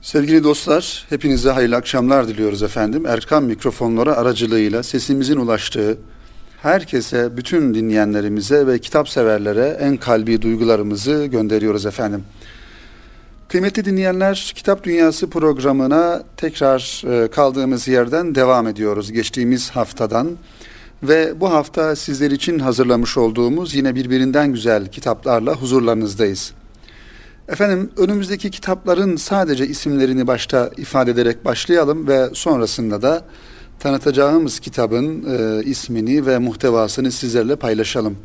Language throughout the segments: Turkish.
Sevgili dostlar, hepinize hayırlı akşamlar diliyoruz efendim. Erkam mikrofonları aracılığıyla sesimizin ulaştığı herkese, bütün dinleyenlerimize ve kitap severlere en kalbi duygularımızı gönderiyoruz efendim. Kıymetli dinleyenler, Kitap Dünyası programına tekrar e, kaldığımız yerden devam ediyoruz geçtiğimiz haftadan. Ve bu hafta sizler için hazırlamış olduğumuz yine birbirinden güzel kitaplarla huzurlarınızdayız. Efendim önümüzdeki kitapların sadece isimlerini başta ifade ederek başlayalım ve sonrasında da tanıtacağımız kitabın e, ismini ve muhtevasını sizlerle paylaşalım.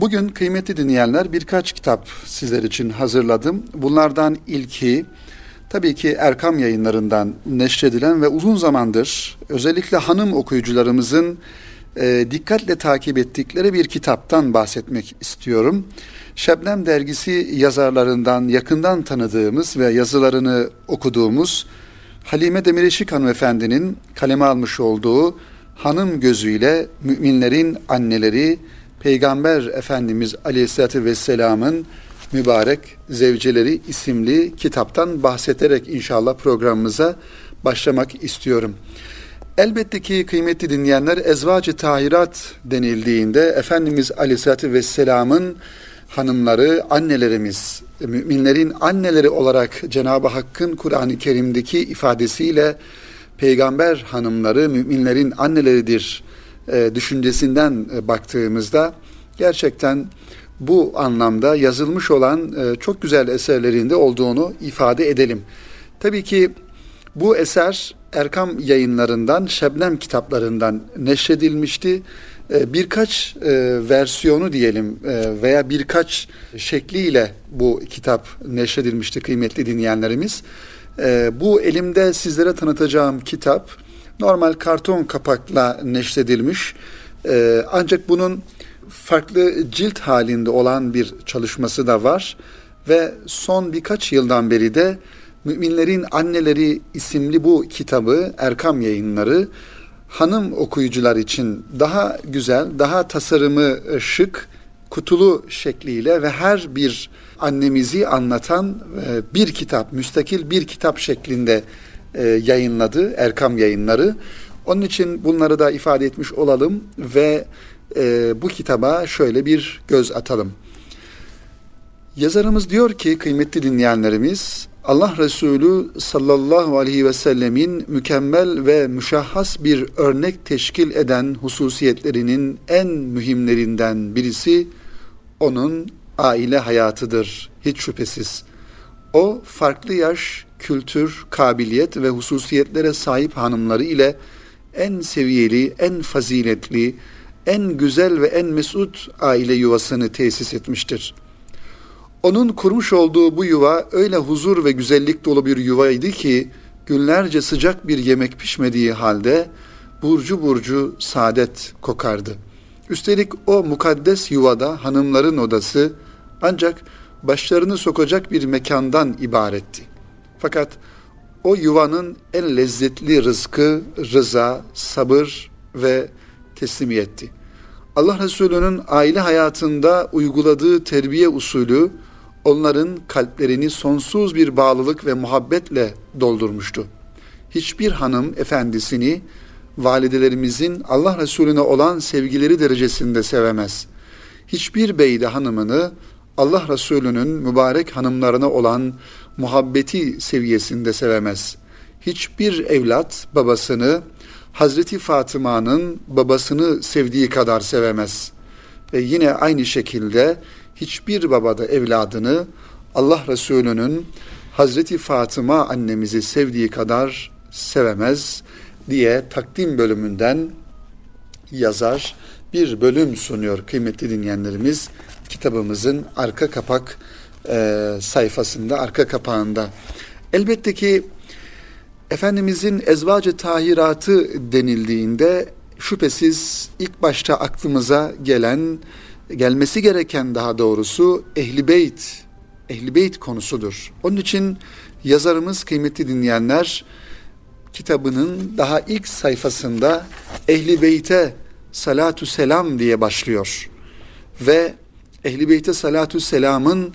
Bugün kıymetli dinleyenler birkaç kitap sizler için hazırladım. Bunlardan ilki tabii ki Erkam yayınlarından neşredilen ve uzun zamandır özellikle hanım okuyucularımızın e, dikkatle takip ettikleri bir kitaptan bahsetmek istiyorum. Şebnem dergisi yazarlarından yakından tanıdığımız ve yazılarını okuduğumuz Halime Demireşik hanımefendinin kaleme almış olduğu Hanım Gözüyle Müminlerin Anneleri Peygamber Efendimiz Aleyhisselatü Vesselam'ın mübarek zevceleri isimli kitaptan bahsederek inşallah programımıza başlamak istiyorum. Elbette ki kıymetli dinleyenler ezvacı tahirat denildiğinde Efendimiz Aleyhisselatü Vesselam'ın hanımları, annelerimiz, müminlerin anneleri olarak Cenab-ı Hakk'ın Kur'an-ı Kerim'deki ifadesiyle peygamber hanımları müminlerin anneleridir e, düşüncesinden e, baktığımızda gerçekten bu anlamda yazılmış olan e, çok güzel eserlerinde olduğunu ifade edelim. Tabii ki bu eser Erkam yayınlarından, Şebnem kitaplarından neşredilmişti. Ee, birkaç e, versiyonu diyelim e, veya birkaç şekliyle bu kitap neşredilmişti kıymetli dinleyenlerimiz. Bu elimde sizlere tanıtacağım kitap normal karton kapakla neşredilmiş. Ancak bunun farklı cilt halinde olan bir çalışması da var ve son birkaç yıldan beri de Müminlerin Anneleri isimli bu kitabı Erkam Yayınları hanım okuyucular için daha güzel, daha tasarımı şık, kutulu şekliyle ve her bir annemizi anlatan e, bir kitap, müstakil bir kitap şeklinde e, yayınladı Erkam Yayınları. Onun için bunları da ifade etmiş olalım ve e, bu kitaba şöyle bir göz atalım. Yazarımız diyor ki kıymetli dinleyenlerimiz Allah Resulü sallallahu aleyhi ve sellemin mükemmel ve müşahhas bir örnek teşkil eden hususiyetlerinin en mühimlerinden birisi onun aile hayatıdır hiç şüphesiz. O farklı yaş, kültür, kabiliyet ve hususiyetlere sahip hanımları ile en seviyeli, en faziletli, en güzel ve en mesut aile yuvasını tesis etmiştir.'' Onun kurmuş olduğu bu yuva öyle huzur ve güzellik dolu bir yuvaydı ki günlerce sıcak bir yemek pişmediği halde burcu burcu saadet kokardı. Üstelik o mukaddes yuvada hanımların odası ancak başlarını sokacak bir mekandan ibaretti. Fakat o yuvanın en lezzetli rızkı rıza, sabır ve teslimiyetti. Allah Resulü'nün aile hayatında uyguladığı terbiye usulü onların kalplerini sonsuz bir bağlılık ve muhabbetle doldurmuştu. Hiçbir hanım efendisini validelerimizin Allah Resulüne olan sevgileri derecesinde sevemez. Hiçbir bey de hanımını Allah Resulü'nün mübarek hanımlarına olan muhabbeti seviyesinde sevemez. Hiçbir evlat babasını Hazreti Fatıma'nın babasını sevdiği kadar sevemez. Ve yine aynı şekilde hiçbir baba da evladını Allah Resulü'nün Hazreti Fatıma annemizi sevdiği kadar sevemez diye takdim bölümünden yazar bir bölüm sunuyor kıymetli dinleyenlerimiz kitabımızın arka kapak e, sayfasında arka kapağında. Elbette ki Efendimizin ezvacı tahiratı denildiğinde şüphesiz ilk başta aklımıza gelen gelmesi gereken daha doğrusu ehli beyt, ehli beyt konusudur. Onun için yazarımız kıymetli dinleyenler kitabının daha ilk sayfasında ehli beyte salatu selam diye başlıyor. Ve ehli beyte salatu selamın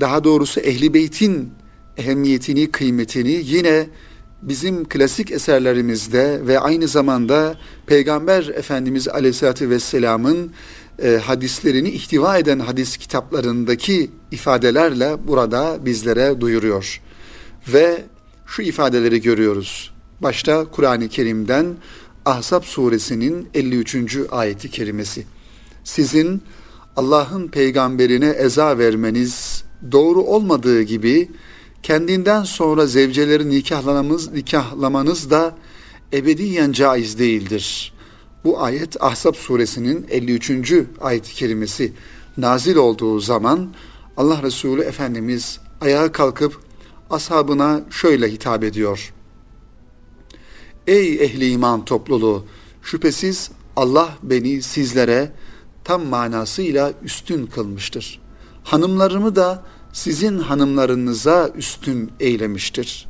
daha doğrusu ehli beytin ehemmiyetini, kıymetini yine bizim klasik eserlerimizde ve aynı zamanda Peygamber Efendimiz Aleyhisselatü Vesselam'ın e, hadislerini ihtiva eden hadis kitaplarındaki ifadelerle burada bizlere duyuruyor. Ve şu ifadeleri görüyoruz. Başta Kur'an-ı Kerim'den Ahzab suresinin 53. ayeti kerimesi. Sizin Allah'ın peygamberine eza vermeniz doğru olmadığı gibi kendinden sonra zevceleri nikahlamamız, nikahlamanız da ebediyen caiz değildir. Bu ayet Ahzab suresinin 53. ayet-i kerimesi nazil olduğu zaman Allah Resulü Efendimiz ayağa kalkıp ashabına şöyle hitap ediyor. Ey ehli iman topluluğu! Şüphesiz Allah beni sizlere tam manasıyla üstün kılmıştır. Hanımlarımı da sizin hanımlarınıza üstün eylemiştir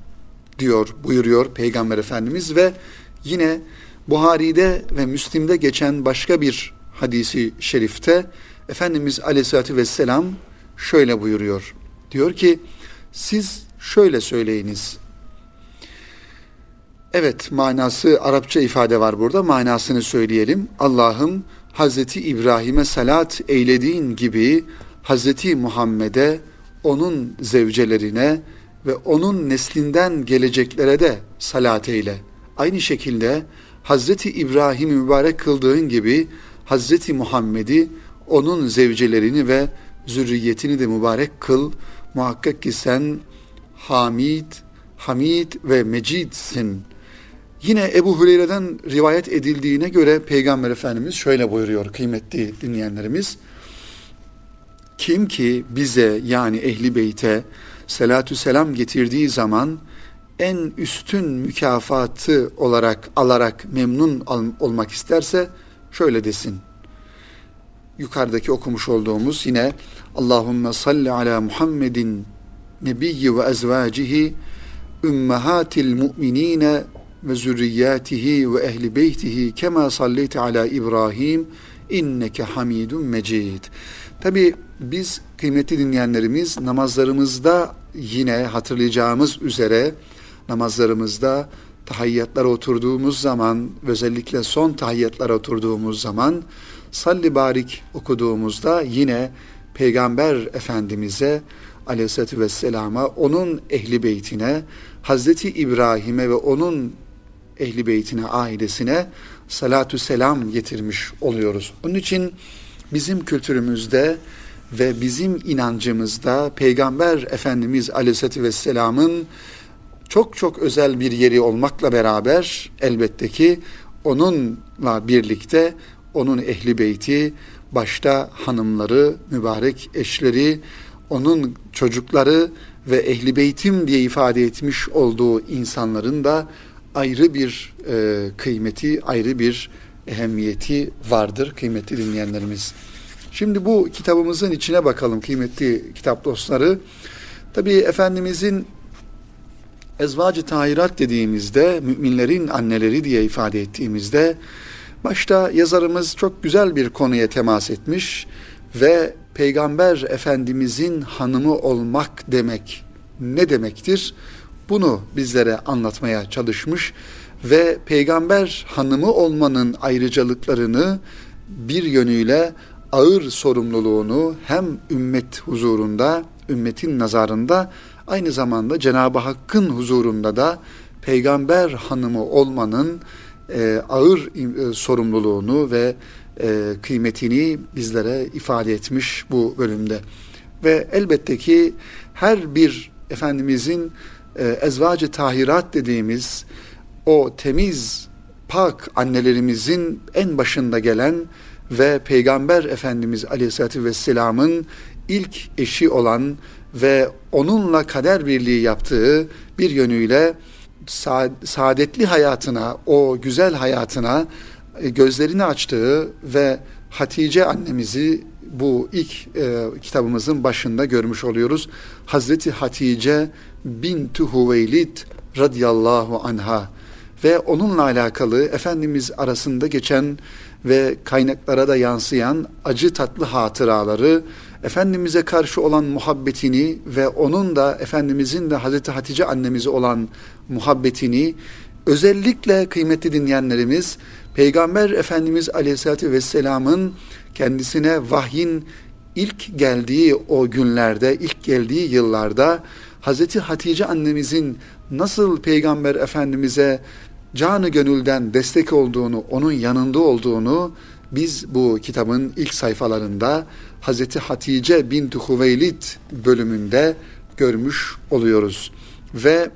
diyor, buyuruyor Peygamber Efendimiz ve yine Buhari'de ve Müslim'de geçen başka bir hadisi şerifte Efendimiz Aleyhisselatü Vesselam şöyle buyuruyor. Diyor ki siz şöyle söyleyiniz. Evet manası Arapça ifade var burada manasını söyleyelim. Allah'ım Hazreti İbrahim'e salat eylediğin gibi Hazreti Muhammed'e onun zevcelerine ve onun neslinden geleceklere de salat eyle. Aynı şekilde Hazreti İbrahim'i mübarek kıldığın gibi Hazreti Muhammed'i onun zevcelerini ve zürriyetini de mübarek kıl. Muhakkak ki sen Hamid, Hamid ve Mecidsin. Yine Ebu Hureyre'den rivayet edildiğine göre Peygamber Efendimiz şöyle buyuruyor kıymetli dinleyenlerimiz. Kim ki bize yani ehli beyte selatü selam getirdiği zaman en üstün mükafatı olarak alarak memnun olmak isterse şöyle desin. Yukarıdaki okumuş olduğumuz yine Allahümme salli ala Muhammedin nebiyyi ve ezvacihi ümmehatil mu'minine ve zürriyatihi ve ehli beytihi kema salleyte ala İbrahim inneke hamidun mecid. Tabi biz kıymetli dinleyenlerimiz namazlarımızda yine hatırlayacağımız üzere namazlarımızda tahiyyatlara oturduğumuz zaman özellikle son tahiyyatlara oturduğumuz zaman salli barik okuduğumuzda yine Peygamber Efendimiz'e aleyhissalatü vesselama onun ehli beytine Hazreti İbrahim'e ve onun ehli beytine ailesine salatü selam getirmiş oluyoruz. Onun için bizim kültürümüzde ve bizim inancımızda Peygamber Efendimiz Aleyhisselatü Vesselam'ın çok çok özel bir yeri olmakla beraber elbette ki onunla birlikte onun ehli beyti, başta hanımları, mübarek eşleri, onun çocukları ve ehli beytim diye ifade etmiş olduğu insanların da ayrı bir e, kıymeti, ayrı bir ehemmiyeti vardır kıymetli dinleyenlerimiz. Şimdi bu kitabımızın içine bakalım kıymetli kitap dostları. Tabi Efendimizin ezvacı tahirat dediğimizde, müminlerin anneleri diye ifade ettiğimizde, başta yazarımız çok güzel bir konuya temas etmiş ve Peygamber Efendimizin hanımı olmak demek ne demektir? Bunu bizlere anlatmaya çalışmış ve peygamber hanımı olmanın ayrıcalıklarını bir yönüyle ağır sorumluluğunu hem ümmet huzurunda, ümmetin nazarında aynı zamanda Cenab-ı Hakk'ın huzurunda da peygamber hanımı olmanın e, ağır e, sorumluluğunu ve e, kıymetini bizlere ifade etmiş bu bölümde. Ve elbette ki her bir Efendimizin e, ezvacı tahirat dediğimiz o temiz, pak annelerimizin en başında gelen ve Peygamber Efendimiz Aleyhisselatü Vesselam'ın ilk eşi olan ve onunla kader birliği yaptığı bir yönüyle saadetli hayatına, o güzel hayatına e, gözlerini açtığı ve Hatice annemizi bu ilk e, kitabımızın başında görmüş oluyoruz. Hazreti Hatice bintu Hüveylid radıyallahu anha ve onunla alakalı Efendimiz arasında geçen ve kaynaklara da yansıyan acı tatlı hatıraları Efendimiz'e karşı olan muhabbetini ve onun da Efendimiz'in de Hazreti Hatice annemize olan muhabbetini özellikle kıymetli dinleyenlerimiz Peygamber Efendimiz Aleyhisselatü Vesselam'ın kendisine vahyin ilk geldiği o günlerde, ilk geldiği yıllarda Hazreti Hatice annemizin nasıl Peygamber Efendimiz'e canı gönülden destek olduğunu, onun yanında olduğunu biz bu kitabın ilk sayfalarında Hazreti Hatice binti Hüveylid bölümünde görmüş oluyoruz. Ve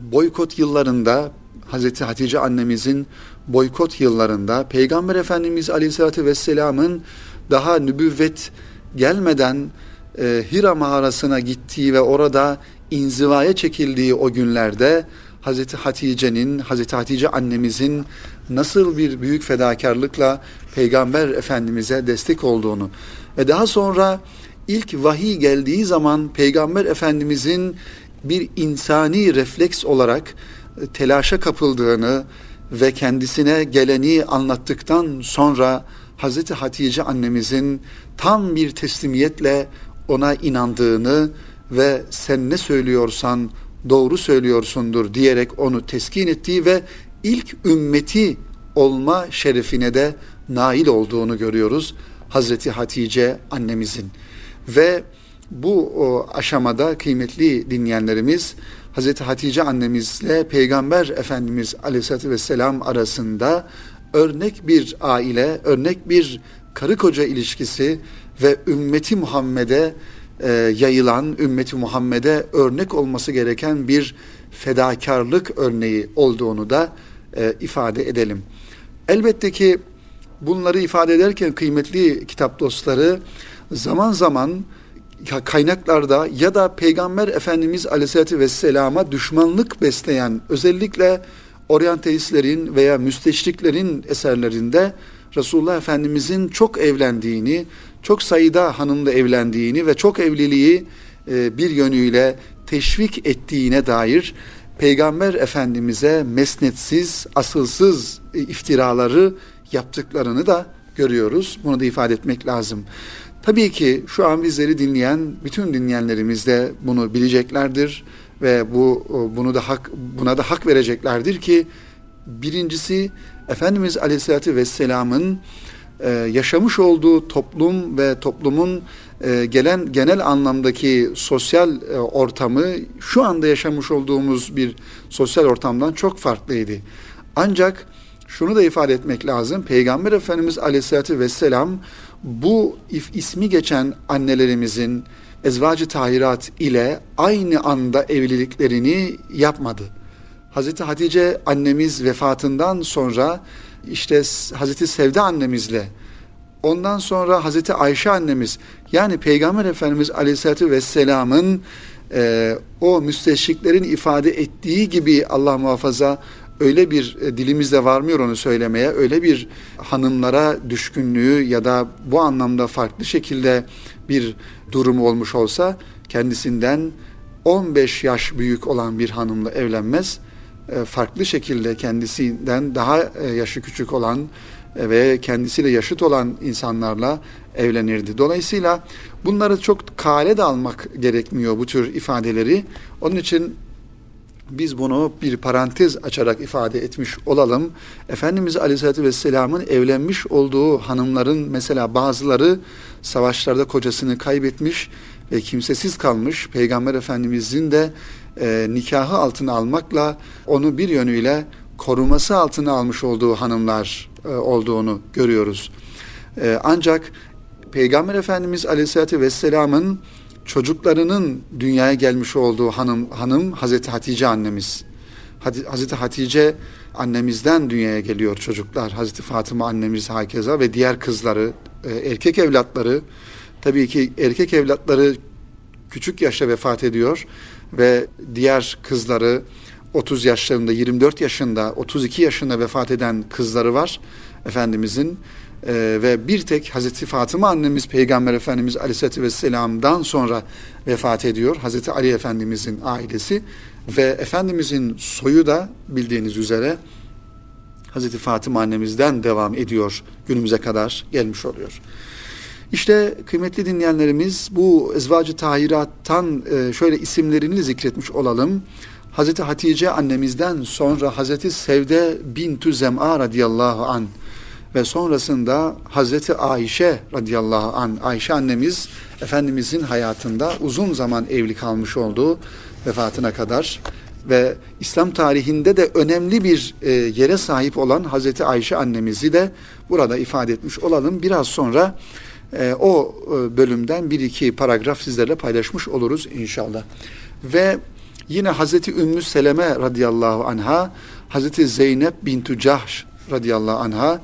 boykot yıllarında Hazreti Hatice annemizin boykot yıllarında Peygamber Efendimiz Aleyhisselatü Vesselam'ın daha nübüvvet gelmeden e, Hira mağarasına gittiği ve orada inzivaya çekildiği o günlerde Hazreti Hatice'nin, Hazreti Hatice annemizin nasıl bir büyük fedakarlıkla Peygamber Efendimiz'e destek olduğunu ve daha sonra ilk vahiy geldiği zaman Peygamber Efendimiz'in bir insani refleks olarak e, telaşa kapıldığını ve kendisine geleni anlattıktan sonra Hazreti Hatice annemizin tam bir teslimiyetle ona inandığını ve sen ne söylüyorsan doğru söylüyorsundur diyerek onu teskin ettiği ve ilk ümmeti olma şerefine de nail olduğunu görüyoruz Hazreti Hatice annemizin. Ve bu o aşamada kıymetli dinleyenlerimiz Hazreti Hatice annemizle Peygamber Efendimiz Aleyhisselatü Vesselam arasında örnek bir aile, örnek bir karı koca ilişkisi ve ümmeti Muhammed'e e, yayılan, ümmeti Muhammed'e örnek olması gereken bir fedakarlık örneği olduğunu da e, ifade edelim. Elbette ki bunları ifade ederken kıymetli kitap dostları zaman zaman kaynaklarda ya da Peygamber Efendimiz Aleyhisselatü Vesselam'a düşmanlık besleyen özellikle oryantalistlerin veya müsteşriklerin eserlerinde Resulullah Efendimizin çok evlendiğini, çok sayıda hanımla evlendiğini ve çok evliliği e, bir yönüyle teşvik ettiğine dair Peygamber Efendimiz'e mesnetsiz, asılsız e, iftiraları yaptıklarını da görüyoruz. Bunu da ifade etmek lazım. Tabii ki şu an bizleri dinleyen bütün dinleyenlerimiz de bunu bileceklerdir ve bu bunu da hak buna da hak vereceklerdir ki birincisi Efendimiz Aleyhisselatü Vesselam'ın e, yaşamış olduğu toplum ve toplumun e, gelen genel anlamdaki sosyal e, ortamı şu anda yaşamış olduğumuz bir sosyal ortamdan çok farklıydı. Ancak şunu da ifade etmek lazım. Peygamber Efendimiz Aleyhisselatü Vesselam bu ismi geçen annelerimizin ezvacı tahirat ile aynı anda evliliklerini yapmadı. Hazreti Hatice annemiz vefatından sonra işte Hazreti Sevda annemizle ondan sonra Hazreti Ayşe annemiz yani Peygamber Efendimiz Aleyhisselatü Vesselam'ın e, o müsteşriklerin ifade ettiği gibi Allah muhafaza öyle bir e, dilimizde varmıyor onu söylemeye öyle bir hanımlara düşkünlüğü ya da bu anlamda farklı şekilde bir durumu olmuş olsa kendisinden 15 yaş büyük olan bir hanımla evlenmez. E, farklı şekilde kendisinden daha e, yaşı küçük olan ve kendisiyle yaşıt olan insanlarla evlenirdi. Dolayısıyla bunları çok kale de almak gerekmiyor bu tür ifadeleri. Onun için biz bunu bir parantez açarak ifade etmiş olalım. Efendimiz Aleyhisselatü Vesselam'ın evlenmiş olduğu hanımların mesela bazıları savaşlarda kocasını kaybetmiş ve kimsesiz kalmış. Peygamber Efendimizin de e, nikahı altına almakla onu bir yönüyle koruması altına almış olduğu hanımlar e, olduğunu görüyoruz. E, ancak Peygamber Efendimiz Aleyhisselatü Vesselam'ın çocuklarının dünyaya gelmiş olduğu hanım hanım Hazreti Hatice annemiz. Hazreti Hatice annemizden dünyaya geliyor çocuklar. Hazreti Fatıma annemiz hakeza ve diğer kızları, e, erkek evlatları. Tabii ki erkek evlatları küçük yaşta vefat ediyor ve diğer kızları 30 yaşlarında, 24 yaşında, 32 yaşında vefat eden kızları var Efendimizin. Ee, ve bir tek Hazreti Fatıma annemiz Peygamber Efendimiz Aleyhisselatü Vesselam'dan sonra vefat ediyor. Hazreti Ali Efendimizin ailesi ve Efendimizin soyu da bildiğiniz üzere Hazreti Fatıma annemizden devam ediyor. Günümüze kadar gelmiş oluyor. İşte kıymetli dinleyenlerimiz bu ezvacı tahirattan e, şöyle isimlerini zikretmiş olalım. Hazreti Hatice annemizden sonra Hazreti Sevde bintü Zem'a radıyallahu an ve sonrasında Hazreti Ayşe radıyallahu an Ayşe annemiz Efendimizin hayatında uzun zaman evli kalmış oldu vefatına kadar ve İslam tarihinde de önemli bir e, yere sahip olan Hazreti Ayşe annemizi de burada ifade etmiş olalım. Biraz sonra e, o e, bölümden bir iki paragraf sizlerle paylaşmış oluruz inşallah. Ve yine Hazreti Ümmü Seleme radıyallahu anha, Hazreti Zeynep bintü Cahş radıyallahu anha,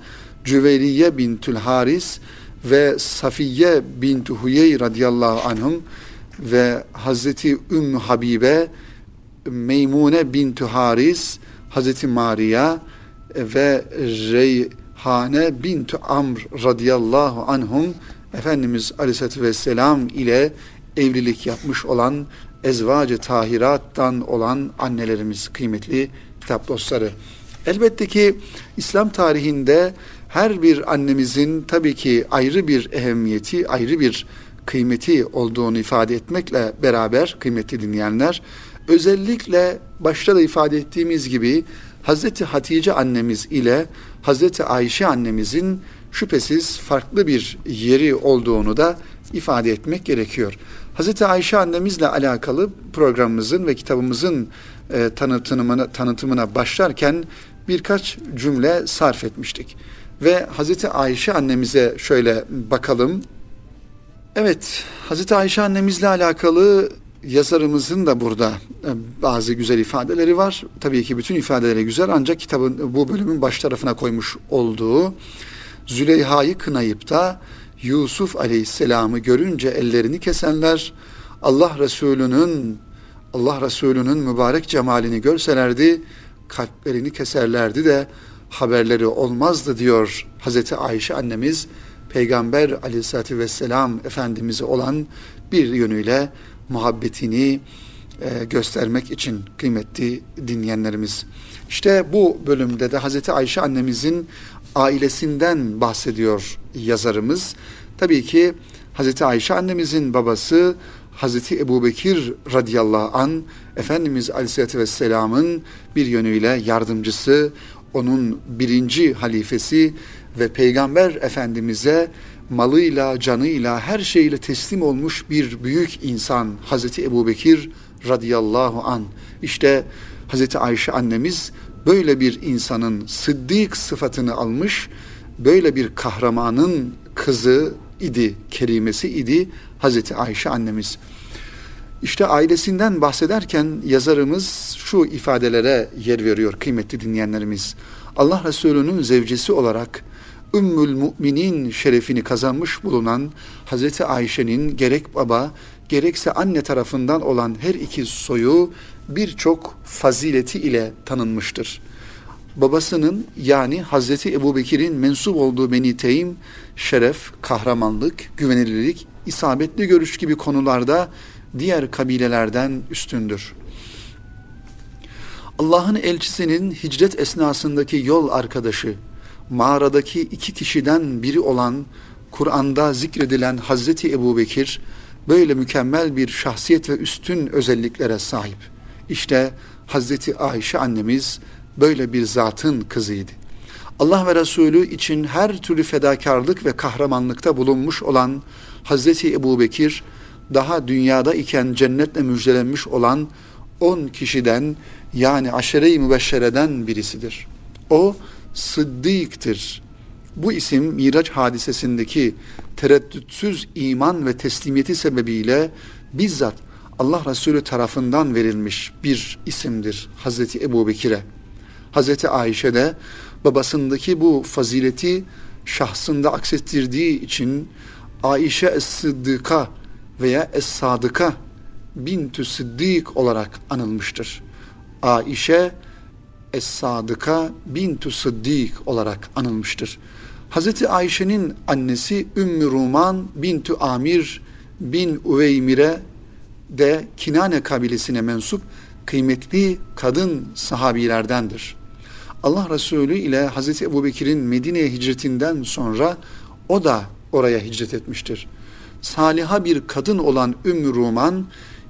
Cüveyriye bintül Haris ve Safiye bintü Huyey radıyallahu anhum ve Hazreti Ümmü Habibe, Meymune bintü Haris, Hazreti Maria ve Reyhane bintü Amr radıyallahu anhum Efendimiz Aleyhisselatü Vesselam ile evlilik yapmış olan ezvacı tahirattan olan annelerimiz kıymetli kitap dostları. Elbette ki İslam tarihinde her bir annemizin tabii ki ayrı bir ehemmiyeti, ayrı bir kıymeti olduğunu ifade etmekle beraber kıymetli dinleyenler, özellikle başta da ifade ettiğimiz gibi Hazreti Hatice annemiz ile Hazreti Ayşe annemizin şüphesiz farklı bir yeri olduğunu da ifade etmek gerekiyor. Hazreti Ayşe annemizle alakalı programımızın ve kitabımızın e, tanıtımına, tanıtımına başlarken birkaç cümle sarf etmiştik. Ve Hazreti Ayşe annemize şöyle bakalım. Evet, Hazreti Ayşe annemizle alakalı yazarımızın da burada e, bazı güzel ifadeleri var. Tabii ki bütün ifadeleri güzel ancak kitabın bu bölümün baş tarafına koymuş olduğu Züleyha'yı kınayıp da Yusuf Aleyhisselam'ı görünce ellerini kesenler Allah Resulü'nün Allah Resulü'nün mübarek cemalini görselerdi kalplerini keserlerdi de haberleri olmazdı diyor Hazreti Ayşe annemiz Peygamber Aleyhisselatü vesselam Efendimiz'e olan bir yönüyle muhabbetini e, göstermek için kıymetli dinleyenlerimiz. İşte bu bölümde de Hazreti Ayşe annemizin ailesinden bahsediyor yazarımız. Tabii ki Hazreti Ayşe annemizin babası Hazreti Ebu Bekir radıyallahu an Efendimiz Aleyhisselatü Vesselam'ın bir yönüyle yardımcısı, onun birinci halifesi ve Peygamber Efendimiz'e malıyla, canıyla, her şeyle teslim olmuş bir büyük insan Hazreti Ebu Bekir radıyallahu an. İşte Hazreti Ayşe annemiz böyle bir insanın sıddık sıfatını almış, böyle bir kahramanın kızı idi, kerimesi idi Hazreti Ayşe annemiz. İşte ailesinden bahsederken yazarımız şu ifadelere yer veriyor kıymetli dinleyenlerimiz. Allah Resulü'nün zevcesi olarak Ümmül Müminin şerefini kazanmış bulunan Hazreti Ayşe'nin gerek baba gerekse anne tarafından olan her iki soyu birçok fazileti ile tanınmıştır. Babasının yani Hazreti Ebu Bekir'in mensup olduğu Beni Teym, şeref, kahramanlık, güvenilirlik, isabetli görüş gibi konularda diğer kabilelerden üstündür. Allah'ın elçisinin hicret esnasındaki yol arkadaşı, mağaradaki iki kişiden biri olan Kur'an'da zikredilen Hazreti Ebu Bekir, böyle mükemmel bir şahsiyet ve üstün özelliklere sahip. İşte Hazreti Ayşe annemiz böyle bir zatın kızıydı. Allah ve Resulü için her türlü fedakarlık ve kahramanlıkta bulunmuş olan Hazreti Ebu Bekir, daha dünyada iken cennetle müjdelenmiş olan on kişiden yani aşere-i mübeşşereden birisidir. O Sıddık'tır. Bu isim Miraç hadisesindeki tereddütsüz iman ve teslimiyeti sebebiyle bizzat Allah Resulü tarafından verilmiş bir isimdir Hazreti Ebu Bekir'e. Hazreti Ayşe de babasındaki bu fazileti şahsında aksettirdiği için Ayşe Es-Sıddıka veya Es-Sadıka bintü Sıddık olarak anılmıştır. Ayşe Es-Sadıka bintü Sıddık olarak anılmıştır. Hazreti Ayşe'nin annesi Ümmü Ruman bintü Amir bin Uveymir'e de Kinane kabilesine mensup kıymetli kadın sahabilerdendir. Allah Resulü ile Hazreti Ebu Bekir'in Medine'ye hicretinden sonra o da oraya hicret etmiştir. Saliha bir kadın olan Ümmü Ruman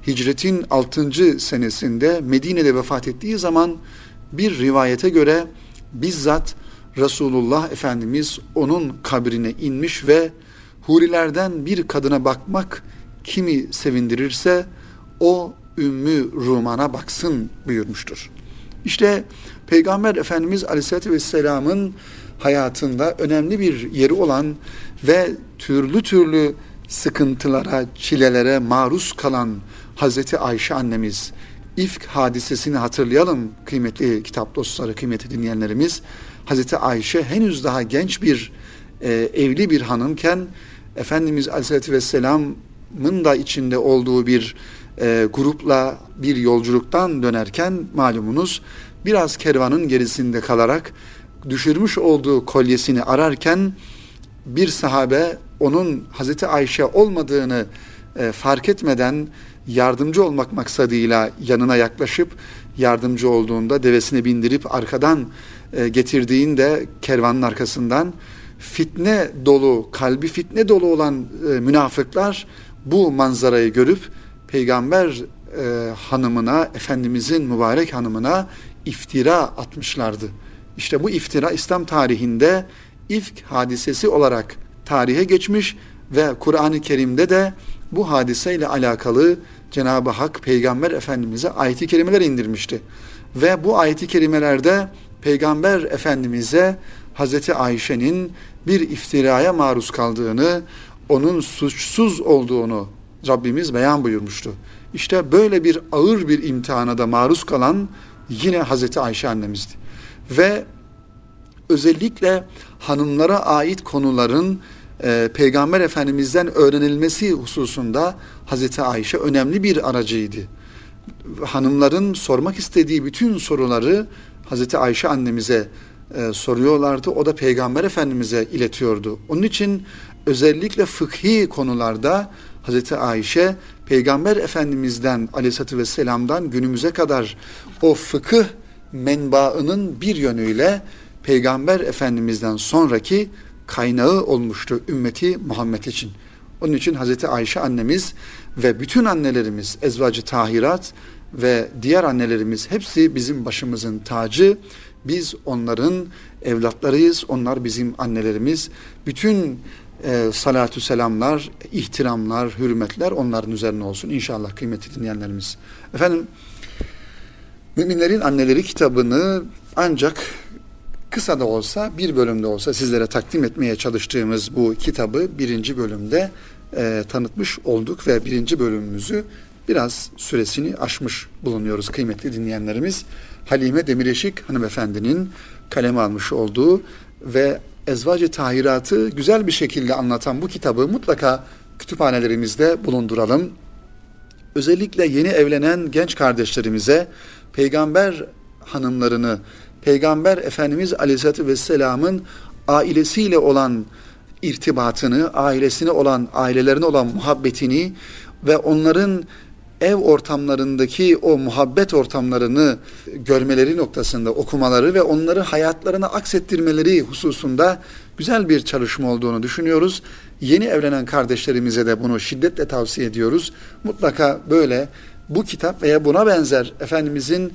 hicretin 6. senesinde Medine'de vefat ettiği zaman bir rivayete göre bizzat Resulullah Efendimiz onun kabrine inmiş ve hurilerden bir kadına bakmak kimi sevindirirse o Ümmü Ruman'a baksın buyurmuştur. İşte Peygamber Efendimiz Aleyhisselatü Vesselam'ın hayatında önemli bir yeri olan ve türlü türlü sıkıntılara, çilelere maruz kalan Hazreti Ayşe annemiz İfk hadisesini hatırlayalım kıymetli kitap dostları, kıymetli dinleyenlerimiz. Hazreti Ayşe henüz daha genç bir e, evli bir hanımken Efendimiz Aleyhisselatü Vesselam'ın da içinde olduğu bir e, grupla bir yolculuktan dönerken malumunuz biraz kervanın gerisinde kalarak düşürmüş olduğu kolyesini ararken bir sahabe onun Hazreti Ayşe olmadığını e, fark etmeden yardımcı olmak maksadıyla yanına yaklaşıp yardımcı olduğunda devesine bindirip arkadan e, getirdiğinde kervanın arkasından fitne dolu, kalbi fitne dolu olan e, münafıklar bu manzarayı görüp peygamber e, hanımına, Efendimizin mübarek hanımına iftira atmışlardı. İşte bu iftira İslam tarihinde ifk hadisesi olarak tarihe geçmiş ve Kur'an-ı Kerim'de de bu hadiseyle alakalı Cenab-ı Hak Peygamber Efendimiz'e ayeti kerimeler indirmişti. Ve bu ayeti kerimelerde Peygamber Efendimiz'e Hazreti Ayşe'nin bir iftiraya maruz kaldığını, onun suçsuz olduğunu Rabbimiz beyan buyurmuştu. İşte böyle bir ağır bir imtihana da maruz kalan yine Hazreti Ayşe annemizdi. Ve özellikle hanımlara ait konuların e, Peygamber Efendimiz'den öğrenilmesi hususunda Hazreti Ayşe önemli bir aracıydı. Hanımların sormak istediği bütün soruları Hazreti Ayşe annemize e, soruyorlardı. O da Peygamber Efendimiz'e iletiyordu. Onun için özellikle fıkhi konularda Hazreti Ayşe Peygamber Efendimiz'den aleyhissalatü vesselam'dan günümüze kadar o fıkıh menbaının bir yönüyle Peygamber Efendimiz'den sonraki kaynağı olmuştu ümmeti Muhammed için. Onun için Hazreti Ayşe annemiz ve bütün annelerimiz ezvacı tahirat ve diğer annelerimiz hepsi bizim başımızın tacı. Biz onların evlatlarıyız. Onlar bizim annelerimiz. Bütün e, salatü selamlar, ihtiramlar, hürmetler onların üzerine olsun. İnşallah kıymetli dinleyenlerimiz. Efendim, Müminlerin Anneleri kitabını ancak kısa da olsa bir bölümde olsa sizlere takdim etmeye çalıştığımız bu kitabı birinci bölümde e, tanıtmış olduk ve birinci bölümümüzü biraz süresini aşmış bulunuyoruz kıymetli dinleyenlerimiz. Halime Demireşik hanımefendinin kaleme almış olduğu ve ezvacı tahiratı güzel bir şekilde anlatan bu kitabı mutlaka kütüphanelerimizde bulunduralım. Özellikle yeni evlenen genç kardeşlerimize peygamber hanımlarını Peygamber Efendimiz Aleyhisselatü Vesselam'ın ailesiyle olan irtibatını, ailesine olan, ailelerine olan muhabbetini ve onların ev ortamlarındaki o muhabbet ortamlarını görmeleri noktasında okumaları ve onları hayatlarına aksettirmeleri hususunda güzel bir çalışma olduğunu düşünüyoruz. Yeni evlenen kardeşlerimize de bunu şiddetle tavsiye ediyoruz. Mutlaka böyle bu kitap veya buna benzer Efendimizin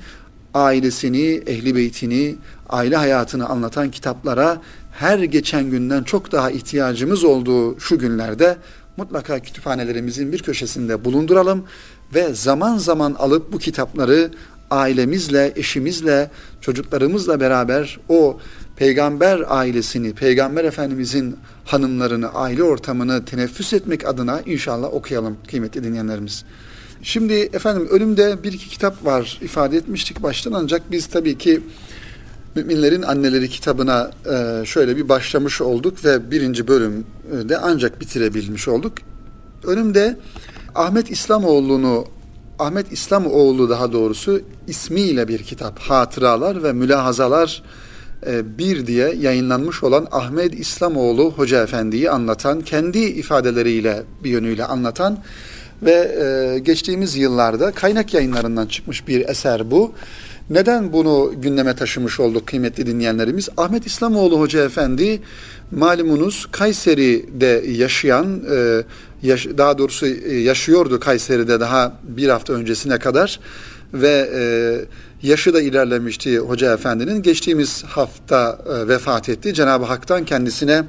ailesini, ehli beytini, aile hayatını anlatan kitaplara her geçen günden çok daha ihtiyacımız olduğu şu günlerde mutlaka kütüphanelerimizin bir köşesinde bulunduralım ve zaman zaman alıp bu kitapları ailemizle, eşimizle, çocuklarımızla beraber o peygamber ailesini, peygamber efendimizin hanımlarını, aile ortamını teneffüs etmek adına inşallah okuyalım kıymetli dinleyenlerimiz. Şimdi efendim önümde bir iki kitap var ifade etmiştik baştan ancak biz tabii ki Müminlerin Anneleri kitabına e, şöyle bir başlamış olduk ve birinci bölümde ancak bitirebilmiş olduk. Önümde Ahmet İslamoğlu'nu Ahmet İslamoğlu daha doğrusu ismiyle bir kitap Hatıralar ve Mülahazalar e, bir diye yayınlanmış olan Ahmet İslamoğlu Hoca Efendi'yi anlatan, kendi ifadeleriyle bir yönüyle anlatan ve e, geçtiğimiz yıllarda kaynak yayınlarından çıkmış bir eser bu. Neden bunu gündeme taşımış olduk kıymetli dinleyenlerimiz? Ahmet İslamoğlu Hoca Efendi malumunuz Kayseri'de yaşayan, e, yaş, daha doğrusu e, yaşıyordu Kayseri'de daha bir hafta öncesine kadar ve e, yaşı da ilerlemişti Hoca Efendi'nin. Geçtiğimiz hafta e, vefat etti. Cenab-ı Hak'tan kendisine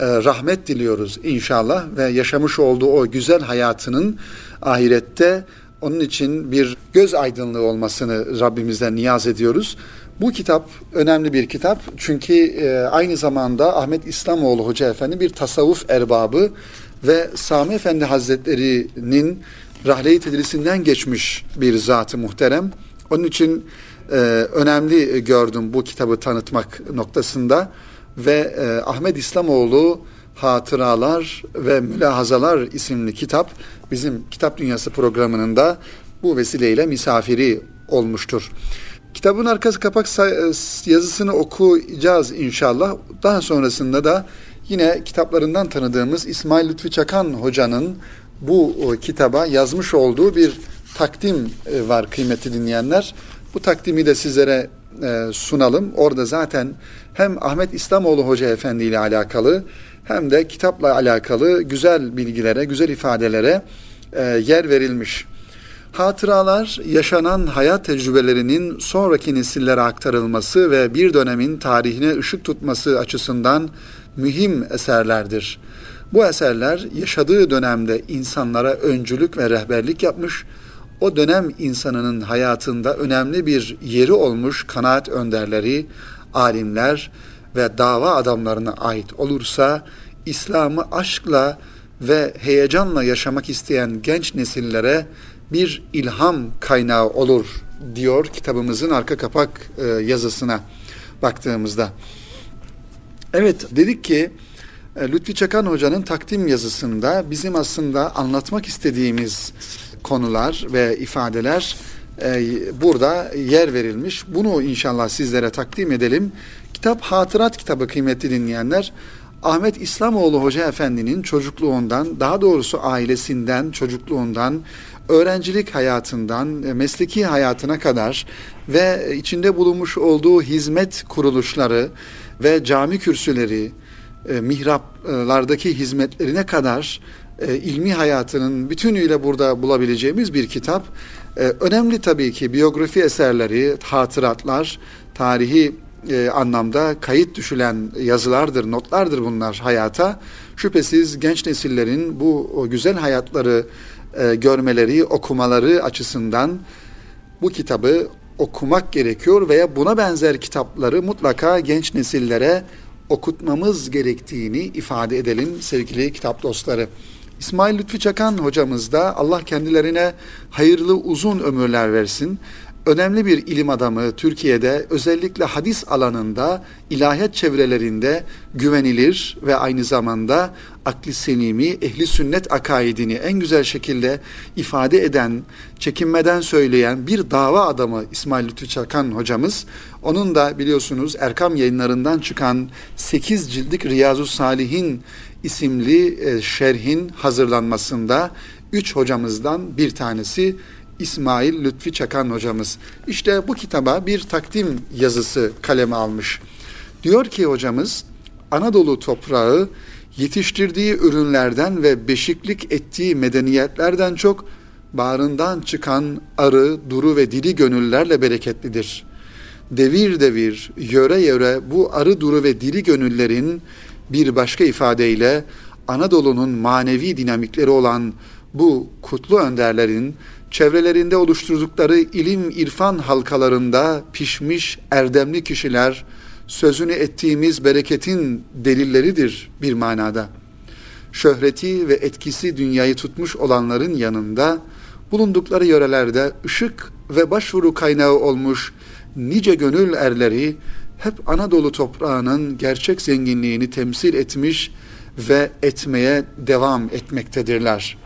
rahmet diliyoruz inşallah ve yaşamış olduğu o güzel hayatının ahirette onun için bir göz aydınlığı olmasını Rabbimizden niyaz ediyoruz. Bu kitap önemli bir kitap çünkü e, aynı zamanda Ahmet İslamoğlu Hoca Efendi bir tasavvuf erbabı ve Sami Efendi Hazretleri'nin rahle-i tedrisinden geçmiş bir zatı muhterem. Onun için e, önemli gördüm bu kitabı tanıtmak noktasında ve e, Ahmet İslamoğlu Hatıralar ve Mülahazalar isimli kitap bizim Kitap Dünyası programının da bu vesileyle misafiri olmuştur. Kitabın arkası kapak yazısını okuyacağız inşallah. Daha sonrasında da yine kitaplarından tanıdığımız İsmail Lütfi Çakan hocanın bu kitaba yazmış olduğu bir takdim e, var kıymetli dinleyenler. Bu takdimi de sizlere e, sunalım. Orada zaten hem Ahmet İslamoğlu Hoca Efendi ile alakalı hem de kitapla alakalı güzel bilgilere, güzel ifadelere e, yer verilmiş. Hatıralar yaşanan hayat tecrübelerinin sonraki nesillere aktarılması ve bir dönemin tarihine ışık tutması açısından mühim eserlerdir. Bu eserler yaşadığı dönemde insanlara öncülük ve rehberlik yapmış, o dönem insanının hayatında önemli bir yeri olmuş kanaat önderleri, alimler ve dava adamlarına ait olursa İslam'ı aşkla ve heyecanla yaşamak isteyen genç nesillere bir ilham kaynağı olur diyor kitabımızın arka kapak e, yazısına baktığımızda. Evet dedik ki e, Lütfi Çakan Hoca'nın takdim yazısında bizim aslında anlatmak istediğimiz konular ve ifadeler e, burada yer verilmiş. Bunu inşallah sizlere takdim edelim. Kitap Hatırat kitabı kıymetli dinleyenler. Ahmet İslamoğlu Hoca Efendi'nin çocukluğundan, daha doğrusu ailesinden, çocukluğundan, öğrencilik hayatından, e, mesleki hayatına kadar ve içinde bulunmuş olduğu hizmet kuruluşları ve cami kürsüleri, e, mihraplardaki hizmetlerine kadar e, ilmi hayatının bütünüyle burada bulabileceğimiz bir kitap. Önemli tabii ki biyografi eserleri, hatıratlar, tarihi e, anlamda kayıt düşülen yazılardır, notlardır bunlar hayata. Şüphesiz genç nesillerin bu o güzel hayatları e, görmeleri, okumaları açısından bu kitabı okumak gerekiyor veya buna benzer kitapları mutlaka genç nesillere okutmamız gerektiğini ifade edelim sevgili kitap dostları. İsmail Lütfi Çakan hocamız da Allah kendilerine hayırlı uzun ömürler versin önemli bir ilim adamı Türkiye'de özellikle hadis alanında ilahiyat çevrelerinde güvenilir ve aynı zamanda akli senimi, ehli sünnet akaidini en güzel şekilde ifade eden, çekinmeden söyleyen bir dava adamı İsmail Lütfü Çakan hocamız. Onun da biliyorsunuz Erkam yayınlarından çıkan 8 cildik Riyazu Salihin isimli e, şerhin hazırlanmasında üç hocamızdan bir tanesi İsmail Lütfi Çakan hocamız. İşte bu kitaba bir takdim yazısı kaleme almış. Diyor ki hocamız Anadolu toprağı yetiştirdiği ürünlerden ve beşiklik ettiği medeniyetlerden çok bağrından çıkan arı, duru ve diri gönüllerle bereketlidir. Devir devir, yöre yöre bu arı, duru ve diri gönüllerin bir başka ifadeyle Anadolu'nun manevi dinamikleri olan bu kutlu önderlerin çevrelerinde oluşturdukları ilim irfan halkalarında pişmiş erdemli kişiler sözünü ettiğimiz bereketin delilleridir bir manada. Şöhreti ve etkisi dünyayı tutmuş olanların yanında bulundukları yörelerde ışık ve başvuru kaynağı olmuş nice gönül erleri hep Anadolu toprağının gerçek zenginliğini temsil etmiş ve etmeye devam etmektedirler.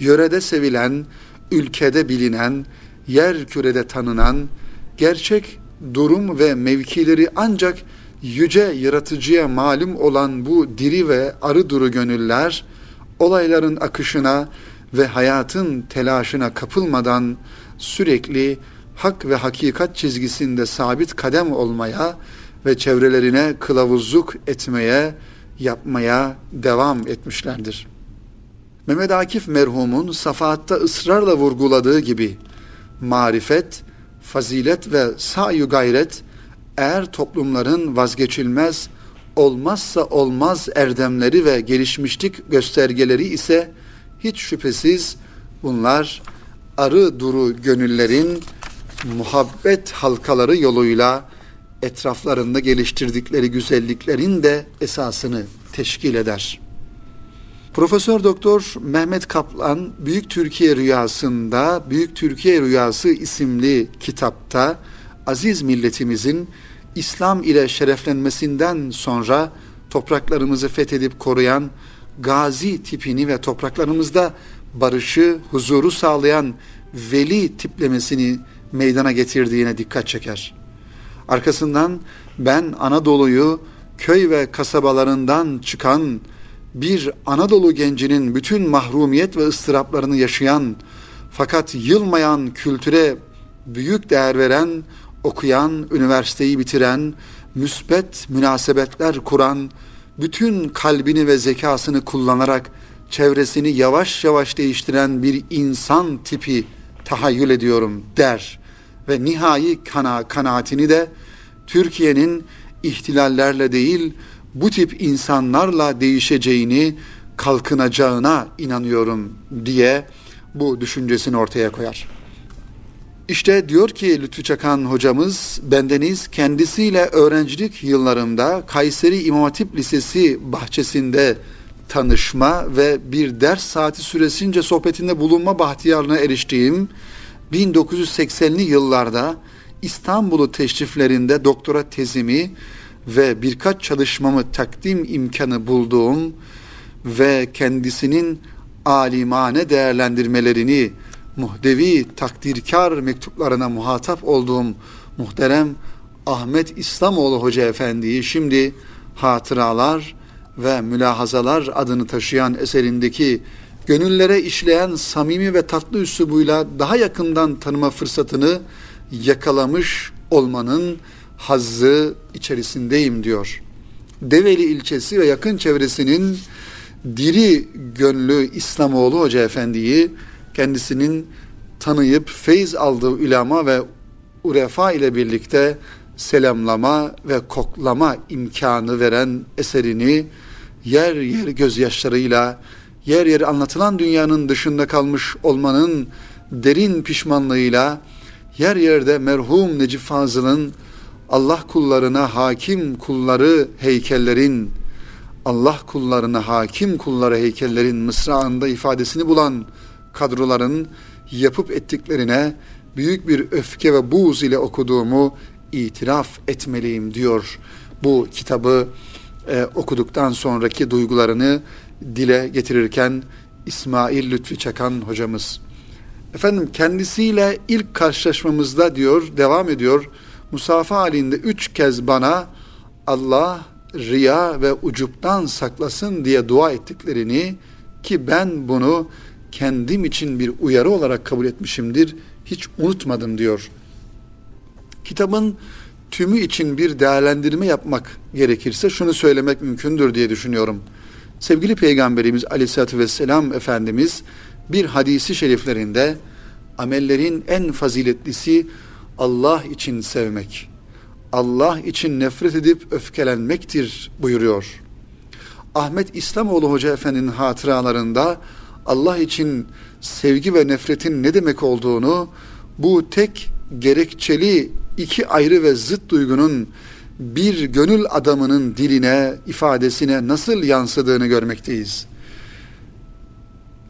Yörede sevilen, ülkede bilinen, yer kürede tanınan, gerçek durum ve mevkileri ancak yüce yaratıcıya malum olan bu diri ve arı duru gönüller, olayların akışına ve hayatın telaşına kapılmadan sürekli hak ve hakikat çizgisinde sabit kadem olmaya ve çevrelerine kılavuzluk etmeye, yapmaya devam etmişlerdir. Mehmet Akif merhumun Safahat'ta ısrarla vurguladığı gibi marifet, fazilet ve sayu gayret eğer toplumların vazgeçilmez olmazsa olmaz erdemleri ve gelişmişlik göstergeleri ise hiç şüphesiz bunlar arı duru gönüllerin muhabbet halkaları yoluyla etraflarında geliştirdikleri güzelliklerin de esasını teşkil eder. Profesör Doktor Mehmet Kaplan Büyük Türkiye Rüyası'nda Büyük Türkiye Rüyası isimli kitapta aziz milletimizin İslam ile şereflenmesinden sonra topraklarımızı fethedip koruyan gazi tipini ve topraklarımızda barışı, huzuru sağlayan veli tiplemesini meydana getirdiğine dikkat çeker. Arkasından ben Anadolu'yu köy ve kasabalarından çıkan bir Anadolu gencinin bütün mahrumiyet ve ıstıraplarını yaşayan fakat yılmayan kültüre büyük değer veren, okuyan, üniversiteyi bitiren, müsbet münasebetler kuran, bütün kalbini ve zekasını kullanarak çevresini yavaş yavaş değiştiren bir insan tipi tahayyül ediyorum der ve nihai kana kanaatini de Türkiye'nin ihtilallerle değil bu tip insanlarla değişeceğini, kalkınacağına inanıyorum diye bu düşüncesini ortaya koyar. İşte diyor ki Lütfü Çakan hocamız, bendeniz kendisiyle öğrencilik yıllarımda Kayseri İmam Hatip Lisesi bahçesinde tanışma ve bir ders saati süresince sohbetinde bulunma bahtiyarına eriştiğim 1980'li yıllarda İstanbul'u teşriflerinde doktora tezimi ve birkaç çalışmamı takdim imkanı bulduğum ve kendisinin alimane değerlendirmelerini muhdevi takdirkar mektuplarına muhatap olduğum muhterem Ahmet İslamoğlu Hoca Efendi'yi şimdi hatıralar ve mülahazalar adını taşıyan eserindeki gönüllere işleyen samimi ve tatlı üslubuyla daha yakından tanıma fırsatını yakalamış olmanın hazzı içerisindeyim diyor. Develi ilçesi ve yakın çevresinin diri gönlü İslamoğlu Hoca Efendi'yi kendisinin tanıyıp feyz aldığı ulema ve urefa ile birlikte selamlama ve koklama imkanı veren eserini yer yer gözyaşlarıyla yer yer anlatılan dünyanın dışında kalmış olmanın derin pişmanlığıyla yer yerde merhum Necip Fazıl'ın Allah kullarına hakim kulları heykellerin Allah kullarına hakim kulları heykellerin mısraında ifadesini bulan kadroların yapıp ettiklerine büyük bir öfke ve buğz ile okuduğumu itiraf etmeliyim diyor. Bu kitabı e, okuduktan sonraki duygularını dile getirirken İsmail Lütfi Çakan hocamız. Efendim kendisiyle ilk karşılaşmamızda diyor, devam ediyor. Musafa halinde üç kez bana Allah riya ve ucuptan saklasın diye dua ettiklerini ki ben bunu kendim için bir uyarı olarak kabul etmişimdir. Hiç unutmadım diyor. Kitabın tümü için bir değerlendirme yapmak gerekirse şunu söylemek mümkündür diye düşünüyorum. Sevgili Peygamberimiz Aleyhisselatü Vesselam Efendimiz bir hadisi şeriflerinde amellerin en faziletlisi Allah için sevmek, Allah için nefret edip öfkelenmektir buyuruyor. Ahmet İslamoğlu Hoca Efendi'nin hatıralarında Allah için sevgi ve nefretin ne demek olduğunu bu tek gerekçeli iki ayrı ve zıt duygunun bir gönül adamının diline, ifadesine nasıl yansıdığını görmekteyiz.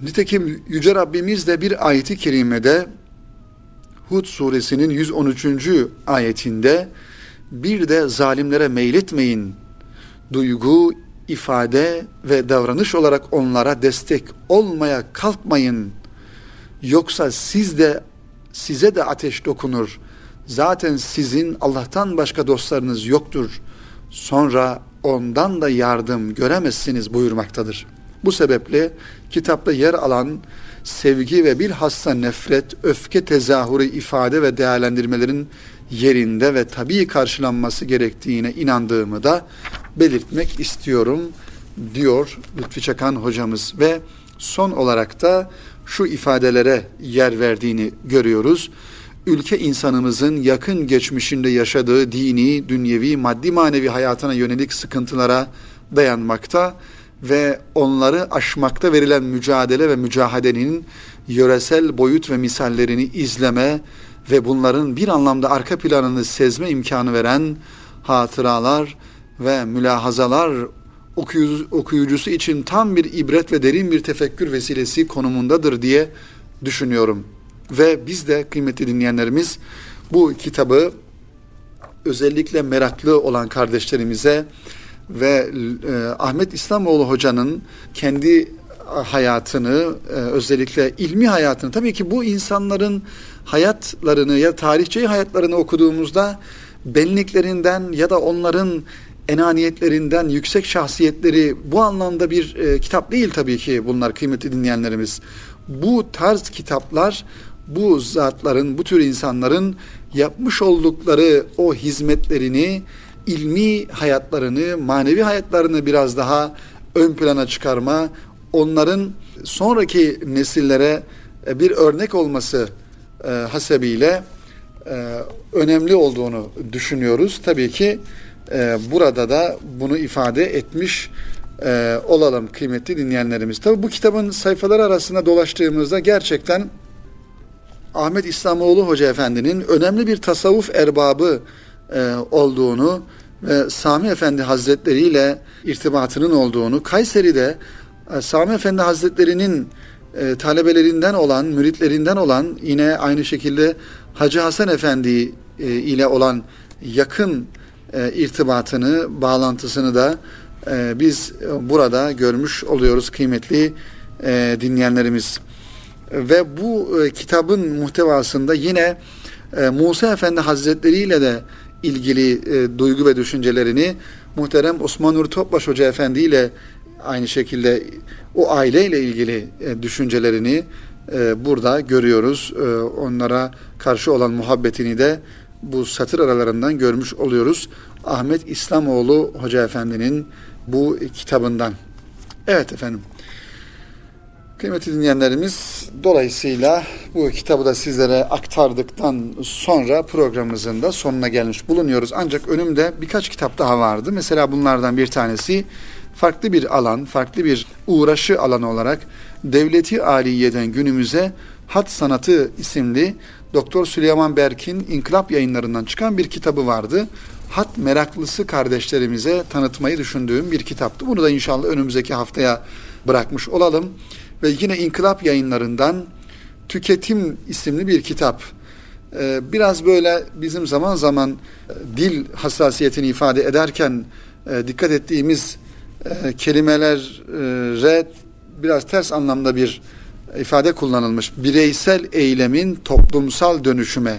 Nitekim Yüce Rabbimiz de bir ayeti kerimede Hud suresinin 113. ayetinde bir de zalimlere meyletmeyin duygu, ifade ve davranış olarak onlara destek olmaya kalkmayın. Yoksa siz de size de ateş dokunur. Zaten sizin Allah'tan başka dostlarınız yoktur. Sonra ondan da yardım göremezsiniz buyurmaktadır. Bu sebeple kitapta yer alan sevgi ve bilhassa nefret, öfke tezahürü ifade ve değerlendirmelerin yerinde ve tabii karşılanması gerektiğine inandığımı da belirtmek istiyorum diyor Lütfi Çakan hocamız ve son olarak da şu ifadelere yer verdiğini görüyoruz. Ülke insanımızın yakın geçmişinde yaşadığı dini, dünyevi, maddi manevi hayatına yönelik sıkıntılara dayanmakta ve onları aşmakta verilen mücadele ve mücahadenin yöresel boyut ve misallerini izleme ve bunların bir anlamda arka planını sezme imkanı veren hatıralar ve mülahazalar okuyucusu için tam bir ibret ve derin bir tefekkür vesilesi konumundadır diye düşünüyorum. Ve biz de kıymetli dinleyenlerimiz bu kitabı özellikle meraklı olan kardeşlerimize ve e, Ahmet İslamoğlu hocanın kendi hayatını e, özellikle ilmi hayatını tabii ki bu insanların hayatlarını ya tarihçi hayatlarını okuduğumuzda benliklerinden ya da onların enaniyetlerinden yüksek şahsiyetleri bu anlamda bir e, kitap değil tabii ki bunlar kıymetli dinleyenlerimiz. Bu tarz kitaplar bu zatların, bu tür insanların yapmış oldukları o hizmetlerini, ilmi hayatlarını, manevi hayatlarını biraz daha ön plana çıkarma, onların sonraki nesillere e, bir örnek olması e, hasebiyle e, önemli olduğunu düşünüyoruz. Tabii ki burada da bunu ifade etmiş olalım kıymetli dinleyenlerimiz. Tabii bu kitabın sayfaları arasında dolaştığımızda gerçekten Ahmet İslamoğlu Hoca Efendi'nin önemli bir tasavvuf erbabı e, olduğunu ve Sami Efendi Hazretleri ile irtibatının olduğunu, Kayseri'de e, Sami Efendi Hazretleri'nin e, talebelerinden olan, müritlerinden olan yine aynı şekilde Hacı Hasan Efendi e, ile olan yakın e, irtibatını, bağlantısını da e, biz burada görmüş oluyoruz kıymetli e, dinleyenlerimiz. Ve bu e, kitabın muhtevasında yine e, Musa Efendi Hazretleri ile de ilgili e, duygu ve düşüncelerini muhterem Osman Nur Topbaş Hoca Efendi ile aynı şekilde o aileyle ilgili e, düşüncelerini e, burada görüyoruz. E, onlara karşı olan muhabbetini de bu satır aralarından görmüş oluyoruz. Ahmet İslamoğlu Hoca Efendi'nin bu kitabından. Evet efendim. Kıymetli dinleyenlerimiz dolayısıyla bu kitabı da sizlere aktardıktan sonra programımızın da sonuna gelmiş bulunuyoruz. Ancak önümde birkaç kitap daha vardı. Mesela bunlardan bir tanesi farklı bir alan, farklı bir uğraşı alanı olarak Devleti Aliye'den günümüze Hat Sanatı isimli Doktor Süleyman Berk'in İnkılap yayınlarından çıkan bir kitabı vardı. Hat meraklısı kardeşlerimize tanıtmayı düşündüğüm bir kitaptı. Bunu da inşallah önümüzdeki haftaya bırakmış olalım. Ve yine İnkılap yayınlarından Tüketim isimli bir kitap. Ee, biraz böyle bizim zaman zaman e, dil hassasiyetini ifade ederken e, dikkat ettiğimiz e, kelimelere biraz ters anlamda bir ifade kullanılmış. Bireysel eylemin toplumsal dönüşüme.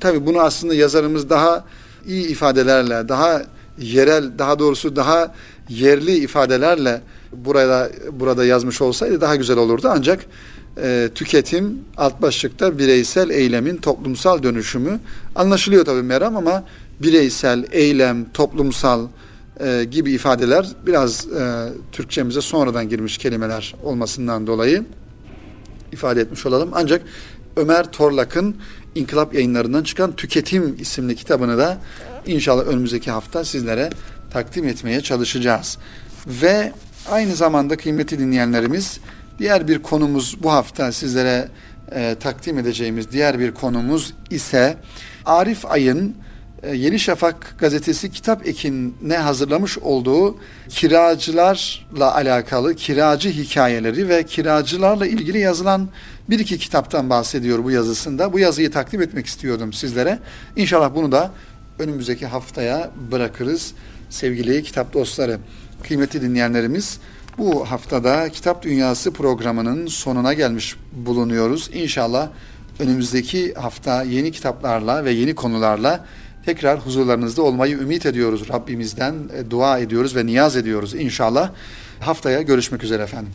Tabi bunu aslında yazarımız daha iyi ifadelerle, daha yerel, daha doğrusu daha yerli ifadelerle burada burada yazmış olsaydı daha güzel olurdu. Ancak e, tüketim alt başlıkta bireysel eylemin toplumsal dönüşümü anlaşılıyor tabii Meram ama bireysel, eylem, toplumsal e, gibi ifadeler biraz e, Türkçemize sonradan girmiş kelimeler olmasından dolayı ifade etmiş olalım. Ancak Ömer Torlak'ın İnkılap yayınlarından çıkan Tüketim isimli kitabını da inşallah önümüzdeki hafta sizlere takdim etmeye çalışacağız. Ve aynı zamanda kıymetli dinleyenlerimiz diğer bir konumuz bu hafta sizlere e, takdim edeceğimiz diğer bir konumuz ise Arif Ay'ın e, Yeni Şafak gazetesi kitap ekine hazırlamış olduğu kiracılarla alakalı kiracı hikayeleri ve kiracılarla ilgili yazılan bir iki kitaptan bahsediyor bu yazısında. Bu yazıyı takdim etmek istiyordum sizlere. İnşallah bunu da önümüzdeki haftaya bırakırız sevgili kitap dostları. Kıymetli dinleyenlerimiz bu haftada Kitap Dünyası programının sonuna gelmiş bulunuyoruz. İnşallah önümüzdeki hafta yeni kitaplarla ve yeni konularla tekrar huzurlarınızda olmayı ümit ediyoruz. Rabbimizden e, dua ediyoruz ve niyaz ediyoruz inşallah. Haftaya görüşmek üzere efendim.